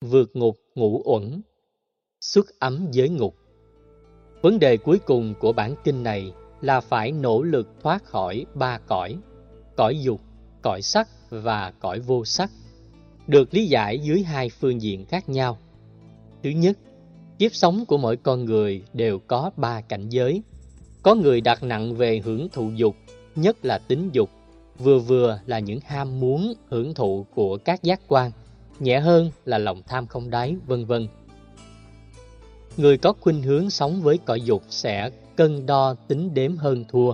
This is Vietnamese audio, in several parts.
vượt ngục ngũ uẩn, xuất ấm giới ngục. Vấn đề cuối cùng của bản kinh này là phải nỗ lực thoát khỏi ba cõi, cõi dục, cõi sắc và cõi vô sắc, được lý giải dưới hai phương diện khác nhau. Thứ nhất, kiếp sống của mỗi con người đều có ba cảnh giới. Có người đặt nặng về hưởng thụ dục, nhất là tính dục, vừa vừa là những ham muốn hưởng thụ của các giác quan, nhẹ hơn là lòng tham không đáy, vân vân. Người có khuynh hướng sống với cõi dục sẽ cân đo tính đếm hơn thua.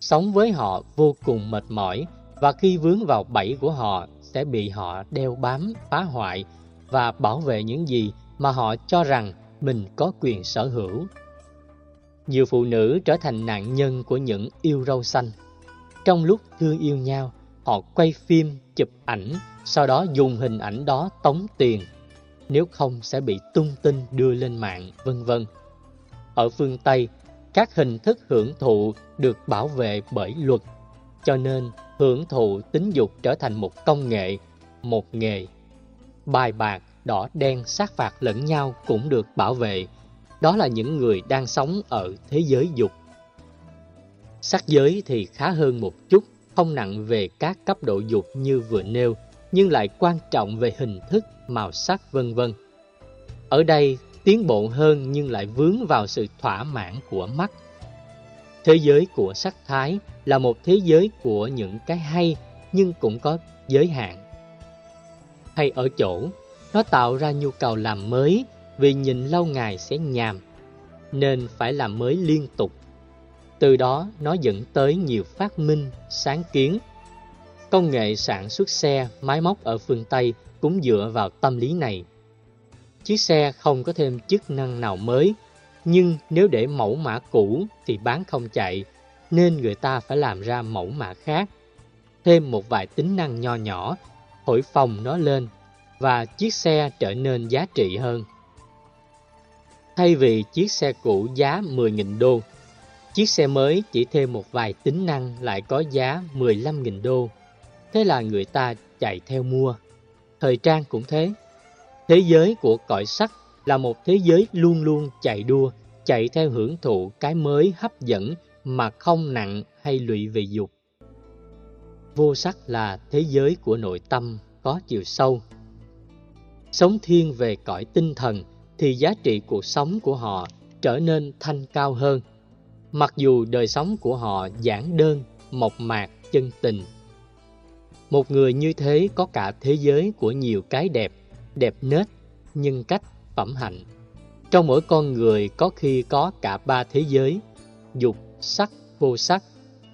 Sống với họ vô cùng mệt mỏi và khi vướng vào bẫy của họ sẽ bị họ đeo bám, phá hoại và bảo vệ những gì mà họ cho rằng mình có quyền sở hữu. Nhiều phụ nữ trở thành nạn nhân của những yêu râu xanh. Trong lúc thương yêu nhau, họ quay phim, chụp ảnh, sau đó dùng hình ảnh đó tống tiền. Nếu không sẽ bị tung tin đưa lên mạng, vân vân. Ở phương Tây, các hình thức hưởng thụ được bảo vệ bởi luật, cho nên hưởng thụ tính dục trở thành một công nghệ, một nghề. Bài bạc, đỏ đen sát phạt lẫn nhau cũng được bảo vệ. Đó là những người đang sống ở thế giới dục. Sắc giới thì khá hơn một chút, không nặng về các cấp độ dục như vừa nêu, nhưng lại quan trọng về hình thức, màu sắc vân vân. Ở đây tiến bộ hơn nhưng lại vướng vào sự thỏa mãn của mắt. Thế giới của sắc thái là một thế giới của những cái hay nhưng cũng có giới hạn. Hay ở chỗ, nó tạo ra nhu cầu làm mới vì nhìn lâu ngày sẽ nhàm, nên phải làm mới liên tục. Từ đó nó dẫn tới nhiều phát minh, sáng kiến. Công nghệ sản xuất xe, máy móc ở phương Tây cũng dựa vào tâm lý này chiếc xe không có thêm chức năng nào mới, nhưng nếu để mẫu mã cũ thì bán không chạy, nên người ta phải làm ra mẫu mã khác. Thêm một vài tính năng nho nhỏ, thổi phồng nó lên và chiếc xe trở nên giá trị hơn. Thay vì chiếc xe cũ giá 10.000 đô, chiếc xe mới chỉ thêm một vài tính năng lại có giá 15.000 đô. Thế là người ta chạy theo mua. Thời trang cũng thế. Thế giới của cõi sắc là một thế giới luôn luôn chạy đua, chạy theo hưởng thụ cái mới hấp dẫn mà không nặng hay lụy về dục. Vô sắc là thế giới của nội tâm có chiều sâu. Sống thiên về cõi tinh thần thì giá trị cuộc sống của họ trở nên thanh cao hơn. Mặc dù đời sống của họ giản đơn, mộc mạc, chân tình. Một người như thế có cả thế giới của nhiều cái đẹp đẹp nết, nhân cách, phẩm hạnh. Trong mỗi con người có khi có cả ba thế giới, dục, sắc, vô sắc.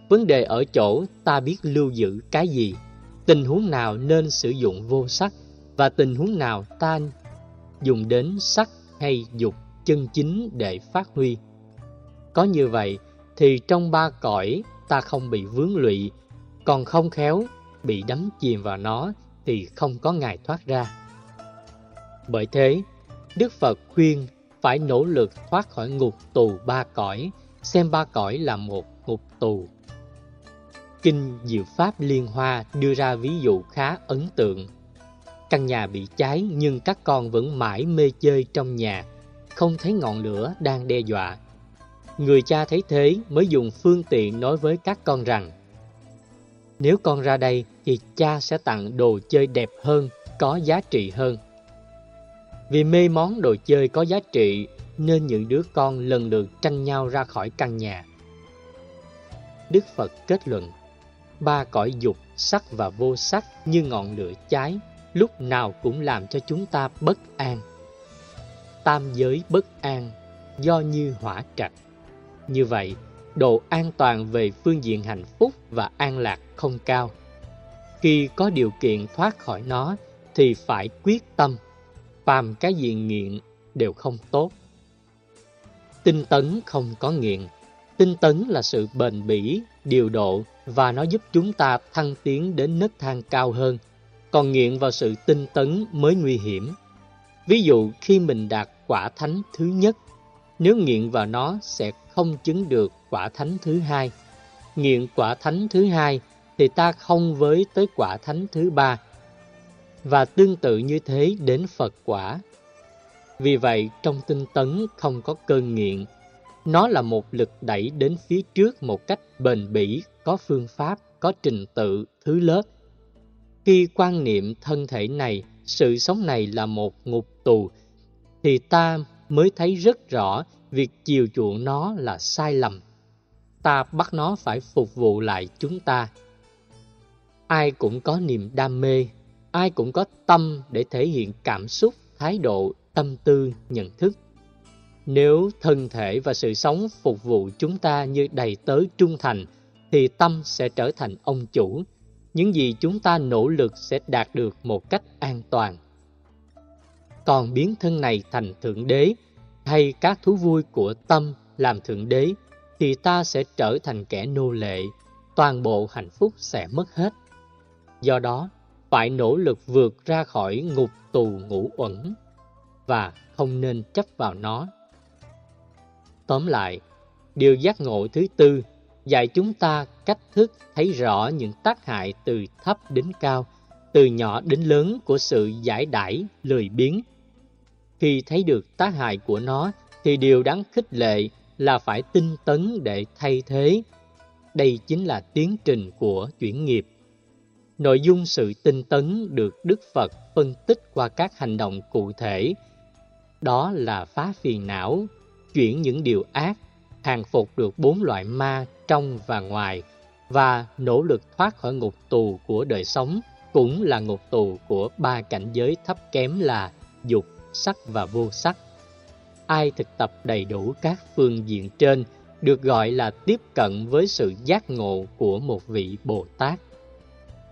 Vấn đề ở chỗ ta biết lưu giữ cái gì, tình huống nào nên sử dụng vô sắc và tình huống nào ta dùng đến sắc hay dục chân chính để phát huy. Có như vậy thì trong ba cõi ta không bị vướng lụy, còn không khéo bị đắm chìm vào nó thì không có ngày thoát ra. Bởi thế, Đức Phật khuyên phải nỗ lực thoát khỏi ngục tù ba cõi, xem ba cõi là một ngục tù. Kinh Diệu Pháp Liên Hoa đưa ra ví dụ khá ấn tượng. Căn nhà bị cháy nhưng các con vẫn mãi mê chơi trong nhà, không thấy ngọn lửa đang đe dọa. Người cha thấy thế mới dùng phương tiện nói với các con rằng Nếu con ra đây thì cha sẽ tặng đồ chơi đẹp hơn, có giá trị hơn. Vì mê món đồ chơi có giá trị nên những đứa con lần lượt tranh nhau ra khỏi căn nhà. Đức Phật kết luận, ba cõi dục, sắc và vô sắc như ngọn lửa cháy, lúc nào cũng làm cho chúng ta bất an. Tam giới bất an, do như hỏa trạch. Như vậy, độ an toàn về phương diện hạnh phúc và an lạc không cao. Khi có điều kiện thoát khỏi nó thì phải quyết tâm phàm cái gì nghiện đều không tốt. Tinh tấn không có nghiện. Tinh tấn là sự bền bỉ, điều độ và nó giúp chúng ta thăng tiến đến nấc thang cao hơn. Còn nghiện vào sự tinh tấn mới nguy hiểm. Ví dụ khi mình đạt quả thánh thứ nhất, nếu nghiện vào nó sẽ không chứng được quả thánh thứ hai. Nghiện quả thánh thứ hai thì ta không với tới quả thánh thứ ba. và tương tự như thế đến Phật quả. Vì vậy, trong tinh tấn không có cơn nghiện, nó là một lực đẩy đến phía trước một cách bền bỉ, có phương pháp, có trình tự, thứ lớp. Khi quan niệm thân thể này, sự sống này là một ngục tù, thì ta mới thấy rất rõ việc chiều chuộng nó là sai lầm. Ta bắt nó phải phục vụ lại chúng ta. Ai cũng có niềm đam mê, ai cũng có tâm để thể hiện cảm xúc, thái độ, tâm tư, nhận thức. Nếu thân thể và sự sống phục vụ chúng ta như đầy tớ trung thành, thì tâm sẽ trở thành ông chủ. Những gì chúng ta nỗ lực sẽ đạt được một cách an toàn. Còn biến thân này thành thượng đế, hay các thú vui của tâm làm thượng đế, thì ta sẽ trở thành kẻ nô lệ, toàn bộ hạnh phúc sẽ mất hết. Do đó, phải nỗ lực vượt ra khỏi ngục tù ngũ uẩn và không nên chấp vào nó. Tóm lại, điều giác ngộ thứ tư dạy chúng ta cách thức thấy rõ những tác hại từ thấp đến cao, từ nhỏ đến lớn của sự giải đãi, lười biếng. Khi thấy được tác hại của nó, thì điều đáng khích lệ là phải tinh tấn để thay thế. Đây chính là tiến trình của chuyển nghiệp. Nội dung sự tinh tấn được Đức Phật phân tích qua các hành động cụ thể. Đó là phá phiền não, chuyển những điều ác, hàng phục được bốn loại ma trong và ngoài và nỗ lực thoát khỏi ngục tù của đời sống cũng là ngục tù của ba cảnh giới thấp kém là dục, sắc và vô sắc. Ai thực tập đầy đủ các phương diện trên được gọi là tiếp cận với sự giác ngộ của một vị Bồ Tát.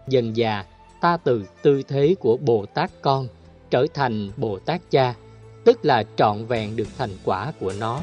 Dần già, ta từ tư thế của Bồ Tát con trở thành Bồ Tát cha, tức là trọn vẹn được thành quả của nó.